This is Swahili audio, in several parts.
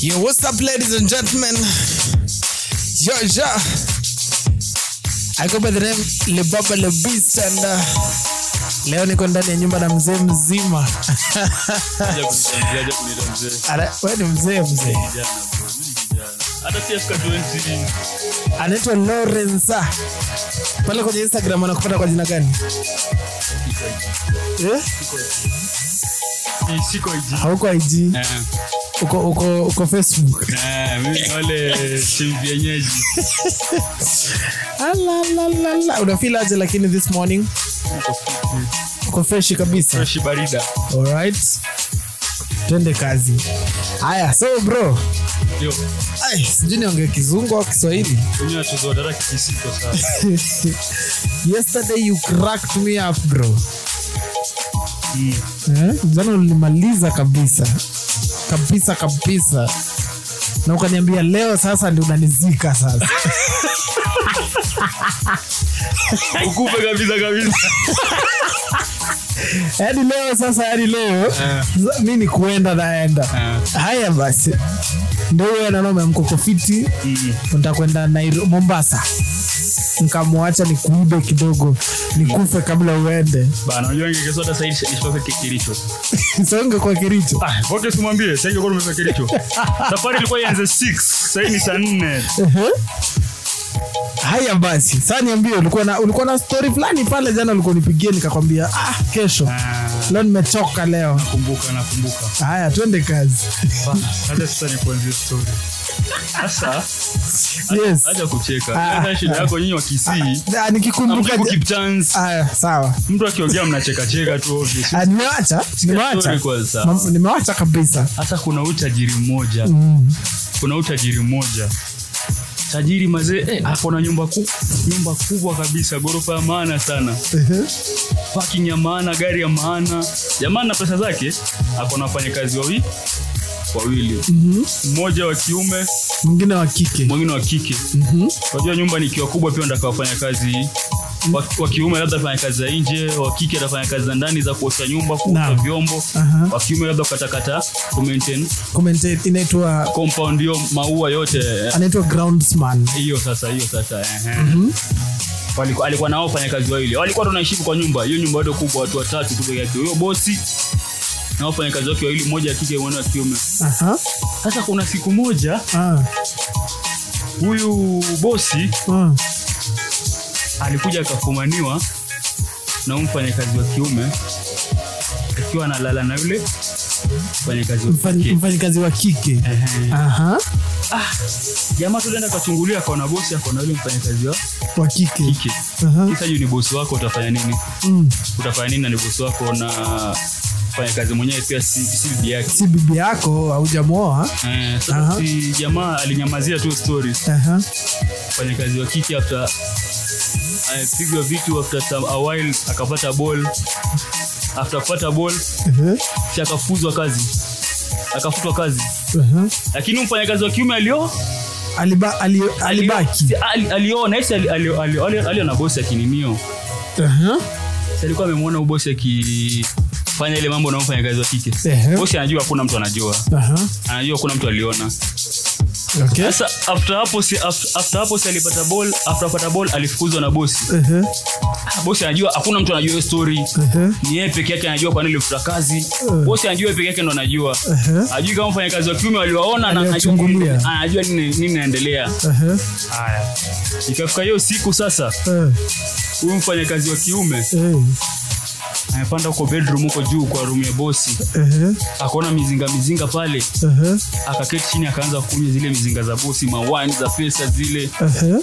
Yo, what's up, ladies and gentlemen? Yo, yo. I go by the name Lebaba Lebis and uh, leo niko ndani ya nyumba na mzee mzima. Wewe ni mzee mzee. Kijana bro, mimi ni kijana. hata TFK 20 Anaitwa Lorenza. Pale kwenye Instagram anakupata kwa jina gani? Eh? Siko. Hauko IG, Eh, uko uko Facebook. eh, mimi wale lakini this morning? Uko freshi kabisa. fresh barida Alright. Twende kazi. Haya, so bro, sijui niongee kizungu au Kiswahili. Yesterday you cracked me up bro. Eh? Jana ulimaliza kabisa kabisa kabisa, na ukaniambia leo sasa ndi unanizika sasa. ukupe kabisa kabisa Yaani leo sasa, yaani leo uh. mi ni kuenda naenda. uh. Haya basi, ndo huyo nanome mkokofiti Mm. ntakwenda Nairo- Mombasa, nkamwacha nikuibe kidogo. Nikufe kabla uende. bana unajua ingekeswa hata sahihi nishoke kilicho Songe kwa Kericho. voke simwambie sasa ingekuwa tumefika kilicho safari ilikuwa ianze 6 ni saa 4 Haya basi, sasa niambie, ulikuwa na ulikuwa na story fulani pale jana, ulikuwa nipigie nikakwambia, ah, kesho. Ah. Leo nimechoka leo. kumbuka nakumbuka. Haya, twende kazi. sasa sasa Yes. acha kucheka Ah, shida ah. yako nyinyi wakisii Ah, nikikumbuka sawa. mtu akiongea mnachekacheka tu Ah, nimewacha, nimewacha. Nimewacha kabisa. hasa kuna utajiri mmoja Mm. kuna utajiri mmoja tajiri mazee eh, ako na nyumba ku, nyumba kubwa kabisa ghorofa ya maana sana Ehe. parking ya maana gari ya maana jamaa na pesa zake ako na wafanyakazi wawi wawili Mhm. mmoja wa kiume Mwingine wa kike. mwingine wa kike Mhm. unajua nyumba nikiwa kubwa pia ndaka wafanya kazi wa, wa kiume labda afanya kazi za nje wa kike atafanya kazi za ndani za kuosha nyumba kuosha vyombo Aha. wa kiume labda kukatakata inaitwa compound hiyo maua yote anaitwa groundsman. hiyo sasa hiyo sasa. Waliku- alikuwa nao wafanyakazi wawili walikuwa tunaishi kwa nyumba hiyo nyumba yote kubwa watu watatu tu peke yake huyo bosi na wafanyakazi wake wawili mmoja wa kike mmoja wa kiume Aha. sasa kuna siku moja Ah. huyu bosi Ah. alikuja akafumaniwa na mfanyakazi wa kiume akiwa analala na yule mfanyakazi wa kike ah, jamaa tulienda kachungulia akaona bosi akaona yule mfanyakazi wa Wa kike. kike juu ni bosi wako utafanya nini Mm. utafanya nini na ni bosi wako na mfanyakazi mwenyewe pia si, si bibi yake Si bibi yako haujamwoa Eh, uh -huh. si jamaa alinyamazia tu stories Aha. mfanyakazi wa kike after amepigwa vitu after some, a while akapata ball after kupata ball Ehe. si akafuzwa kazi akafutwa kazi Aha. lakini mfanyakazi wa kiume alio Aliba, ali, alibaki. aliona isi ali- ali- ali- ali- aliona bosi akininio uh-huh. alikuwa amemwona ubosi bosi akifanya ile mambo na kazi wa kike bosi anajua hakuna mtu anajua Aha. anajua hakuna mtu aliona Okay. sasa after hapo si after, after hapo si alipata ball after apata ball alifukuzwa na bosi uh-huh. bosi anajua hakuna mtu anajua hiyo story Ehe. ni yeye peke yake anajua kwa nini alifuta kazi bosi anajua peke yake ndo anajua Ehe. ajui kama mfanyakazi wa kiume waliwaona na anajua nini- Aliwachungulia. anajua nini nini inaendelea haya ikafika hiyo siku sasa huyu mfanyakazi wa kiume Eh. Amepanda huko bedroom huko juu kwa room ya bosi Ehe. akaona mizinga mizinga pale Ehe. akaketi chini akaanza kunywa zile mizinga za bosi mawani za pesa zile Ehe.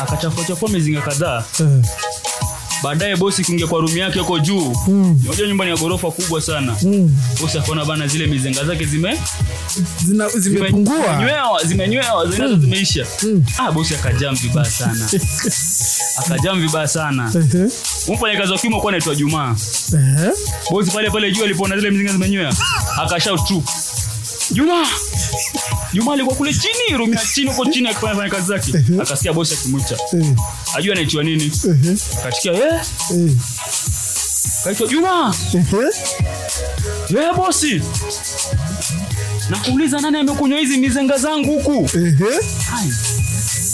akachafua chafua mizinga kadhaa Eh. Baadaye bosi kuingia kwa room yake huko juu. Mm. unajua nyumba ni ya ghorofa kubwa sana. Mm. bosi akaona bana zile mizinga zake zime Zina- zimepungua. zimenywewa zimenywewa zinazo zimeisha. Mm. ah bosi akajam vibaya sana. Akajam vibaya sana. Mfanya mfanyakazi wa kiume alikuwa anaitwa Jumaa. Bosi pale pale juu alipoona zile mizenga zimenywea akashout tu Juma Juma alikuwa kule chini room ya chini huko chini akifanya fanya kazi zake. Akasikia bosi akimwita. Eh. ajua anaitwa nini. Katikia akatikia eh? Eh. kaitwa Juma eh bosi. Nakuuliza nani amekunywa hizi mizenga zangu huku? Ehe.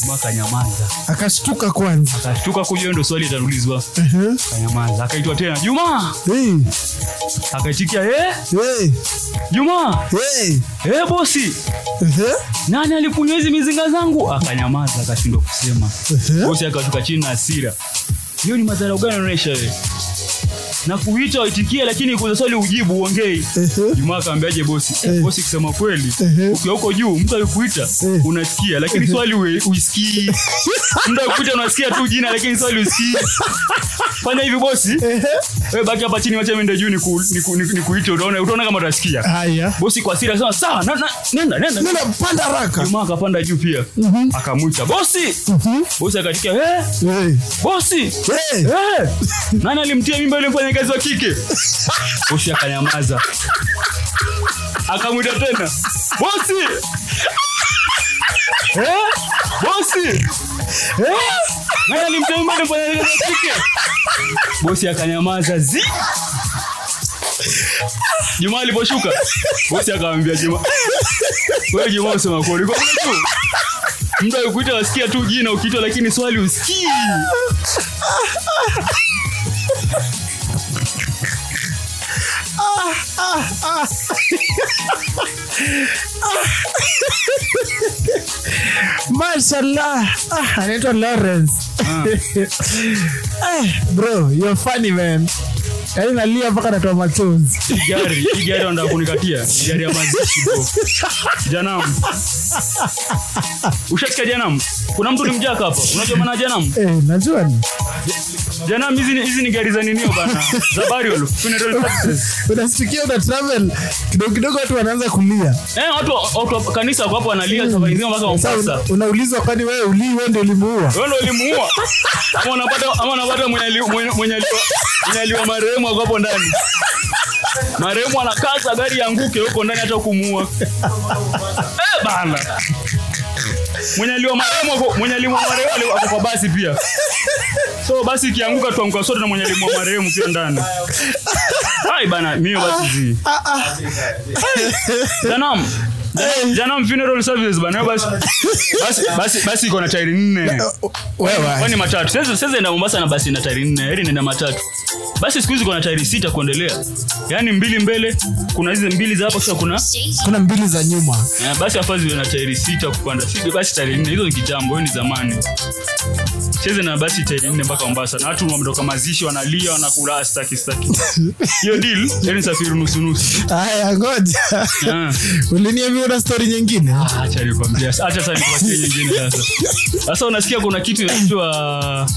Jamaa akanyamaza akashtuka kwanza akashtuka kujua ndo swali itatulizwa uh-huh. akanyamaza akaitwa tena juma Hey. akaitikia eh Hey. juma Hey. hey, bosi Ehe. nani alikunywa hizi mizinga zangu akanyamaza akashindwa kusema Ehe. bosi akashuka chini na hasira hiyo ni madharau gani unaonyesha wewe na kuita waitikie lakini kuza swali ujibu uongei. Ehe. jumaa akaambiaje bosi? Eh, bosi kusema kweli. Ukiwa huko juu mtu alikuita unasikia lakini swali uisikii. Mtu alikuita unasikia tu jina lakini swali usikii fanya hivi bosi. Wewe baki hapa chini wacha mende juu nikuite niku, niku, utaona utaona kama utasikia. Haya. Bosi kwa hasira akasema sawa nenda nenda. Nenda panda haraka. Jumaa akapanda juu pia. Mhm. akamwita bosi. Mhm. bosi akatikia eh, bosi. Eh, nani alimtia mimba yule mfanyakazi wa kike. Bosi akanyamaza. Akamwita tena. Bosi! Eh, bosi! Eh, mana mimba mfanyakazi wa kike. Bosi akanyamaza. Zi! Juma aliposhuka bosi akamwambia Juma, wewe Juma usema kweli? Kwa tu. Mtu akikuita wasikia tu jina ukiitwa, lakini swali usikii. mashallah. Ah, anaitwa lawrence. Eh, bro you're funny man. Yaani nalia mpaka natoa machozi. Gari gari wanataka kunikatia. Gari ya mazishi bro. Janam, ushasikia Janam? Kuna mtu ni mjaka hapa, unajua maana Janam? eh, najua ni Janam hizi hizi ni gari za ninio bana, za burial funeral services. unasikia una travel kidogo kidogo watu wanaanza kulia. Eh, watu watu kanisa hapo wanalia safari nzima mpaka Mombasa. unaulizwa kwani wewe ulii wewe ndio ulimuua? Wewe ulimuua? Ama unapata ama unapata mwenye aliwa marehemu hapo ndani. Marehemu anakasa gari yanguke huko ndani hata kumuua. Eh bana mwenye aliwa marehemu mwenye aliwa marehemu ako kwa basi pia. So basi ikianguka tuanguka sote na mwenye aliwa marehemu pia ndani. Hai bana mimi basi zi janam janam funeral service bana basi basi basi basi iko na tairi nne. Wewe kwani matatu. Sasa sasa enda Mombasa na basi na tairi nne. Heri nenda matatu. Basi siku hizi kuna tairi sita kuendelea. Yaani mbili mbele kuna hizi mbili za hapo kisha kuna kuna mbili za nyuma. Yeah, basi hapa ziwe na tairi sita kupanda. Si basi tairi nne. Hizo ni kitambo ni zamani. Cheze na basi tairi nne mpaka Mombasa. Na watu wametoka mazishi wanalia wanakula staki staki hiyo deal yani safiri nusu nusu. Haya ngoja. Ah. uliniambia una story nyingine? Acha nikwambia acha sasa nikupatie nyingine sasa. Sasa unasikia kuna kitu inaitwa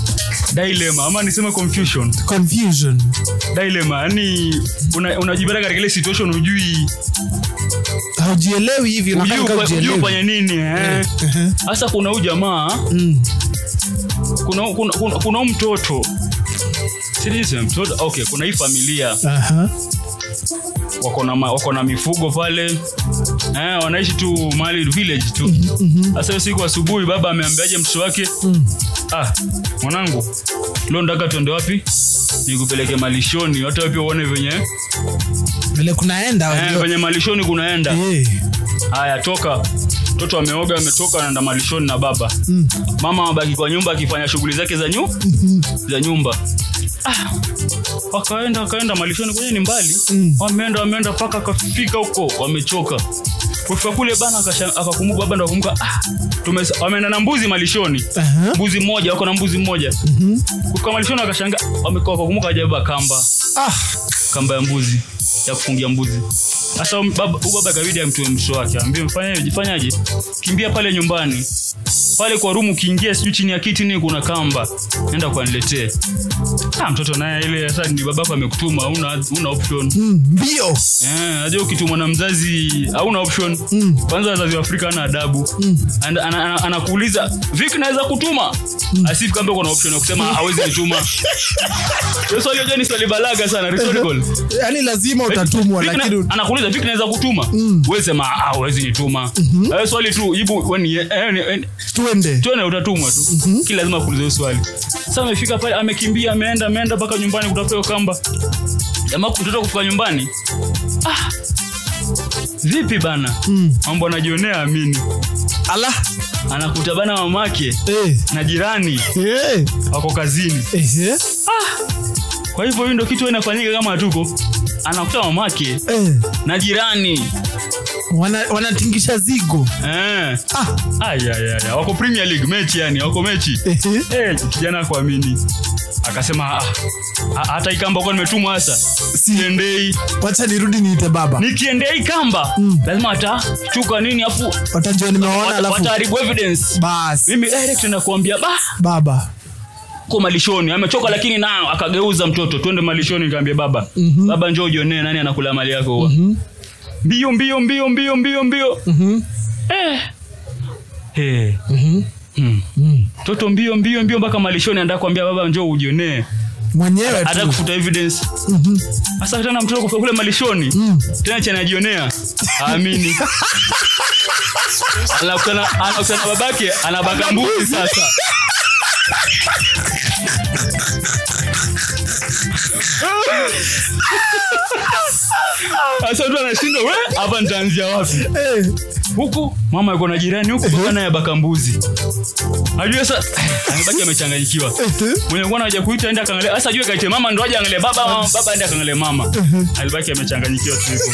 dilemma ama niseme confusion. Confusion. Dilemma yani una- katika ile situation ujui haujielewi hivi ujui ufanye nini eh. Hasa kuna huyu jamaa Mm. kuna kuna, kuna, kuna mtoto. Sijui mtoto? Okay kuna hii familia. Aha. Wako na wako na mifugo pale. Eh, wanaishi tu mali village tu. Sasa hiyo siku asubuhi baba ameambiaje mtoto wake? Ah mwanangu leo ndaka tuende wapi? Nikupeleke malishoni hata wapi pia uone venye. Vile kunaenda eh, venye malishoni kunaenda. Eh. haya toka. Mtoto ameoga ametoka anaenda malishoni na baba. Mm. mama abaki kwa nyumba akifanya shughuli zake za, nyu, za nyumba. Ah, wakaenda wakaenda malishoni kwenye ni mbali Mm. wameenda wameenda mpaka akafika huko wamechoka kufika kule bana akakumbuka baba ndo akumbuka ah, wameenda na mbuzi malishoni Aha. mbuzi mmoja wako na mbuzi mmoja Mhm. kufika malishoni wakashanga wakakumbuka wajabeba kamba Ah. kamba ya mbuzi ya kufungia mbuzi sasa huyu baba ikabidi amtue mtoto wake ambie mfanyaje fanyaje kimbia pale nyumbani. Pale kwa rumu ukiingia sijui chini ya kiti nini kuna kamba. Nenda kwaniletee ah, mtoto naye ile sasa ni babako amekutuma una, una option. Mm. mbio. Eh, najua ukitumwa na mzazi hauna option. Mm. kwanza wazazi wa afrika ana adabu. Ana- ana- ana- anakuuliza viki naweza kutuma? Asif kambe kuna option ya kusema hawezi kutuma. hiyo swali unajua ni swali balaga sana rhetorical. Yaani lazima utatumwa lakini anakuuliza vipi naweza kutuma. Mm. wewe sema ah huwezi nituma. Mm swali tu jibu eh, ni- eh, utatumwa tu. Kila lazima kuuliza swali. Sasa amefika pale amekimbia ameenda ameenda mpaka nyumbani kutafuta kamba. Jamaa mtoto kufika nyumbani. Ah! Vipi bana? Mambo anajionea amini. Ala. Anakuta bana mamake hey. na jirani hey. wako kazini. Eh, kwa hivyo hii ndo kitu inafanyika kama hatuko anakuta mamake eh. na jirani. Wana- wanatingisha zigo. Eh. ah, wako premier league mechi yani wako mechi. Eh, eh, kijana kuamini akasema "Ah, ah, hata ikamba kuwa nimetumwa hasa. Siendei wacha nirudi niite baba. Nikiendea hii kamba Mm. lazima atachuka nini afu watajua nimeona alafu. wataharibu evidence. Basi. Mimi direct nakuambia ba. Baba ko malishoni amechoka lakini na akageuza mtoto twende malishoni nikaambia baba Mhm. baba njoo ujionee nani anakula mali yako huwa mbio mbio mbio mbio mbio mbio Mhm, eh. hey. mm-hmm. mhm. toto mbio mbio mbio mpaka malishoni anataka kuambia baba njoo ujionee mwenyewe hata kufuta evidence Mhm, sasa tena mtoto kufika kule malishoni mm. tena chanajionea aamini anakutana anakutana na babake anabaka mbuzi sasa sasa tu anashindwa. We hapa nitaanzia wapi? Eh, huku mama yuko na jirani huku baba naye bakambuzi ajue sa amebaki amechanganyikiwa. Mwenye kuwa anaja kuita enda kaangalia sasa ajue kaite mama ndo aje angalie baba baba ende akaangalie mama. Alibaki amechanganyikiwa tu hivyo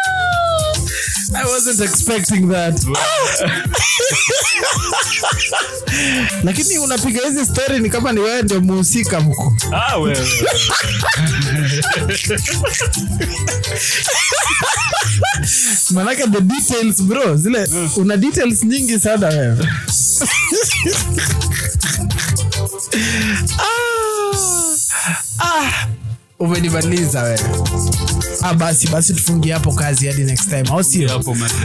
I wasn't expecting that. Lakini unapiga hizi story ni kama ni wewe ndio muhusika mko. ah wewe Manaka the details bro, zile una details nyingi sana wewe. umenimaliza wewe. Ah, basi basi tufungie hapo kazi hadi next time. Au sio?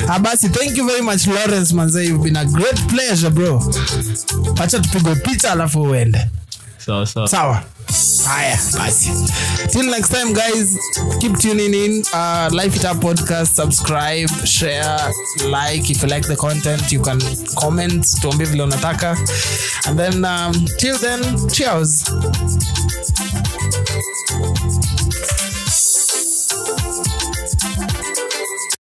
Ah, basi thank you very much Lawrence manze you've been a great pleasure bro. Acha tupigwe picha alafu uende. sawa sawa Sawa. Haya basi. Till next time guys, keep tuning in. Uh, Life It Up podcast, subscribe, share, like if you like the content, you can comment, tuambie vile unataka. And then um, till then, cheers.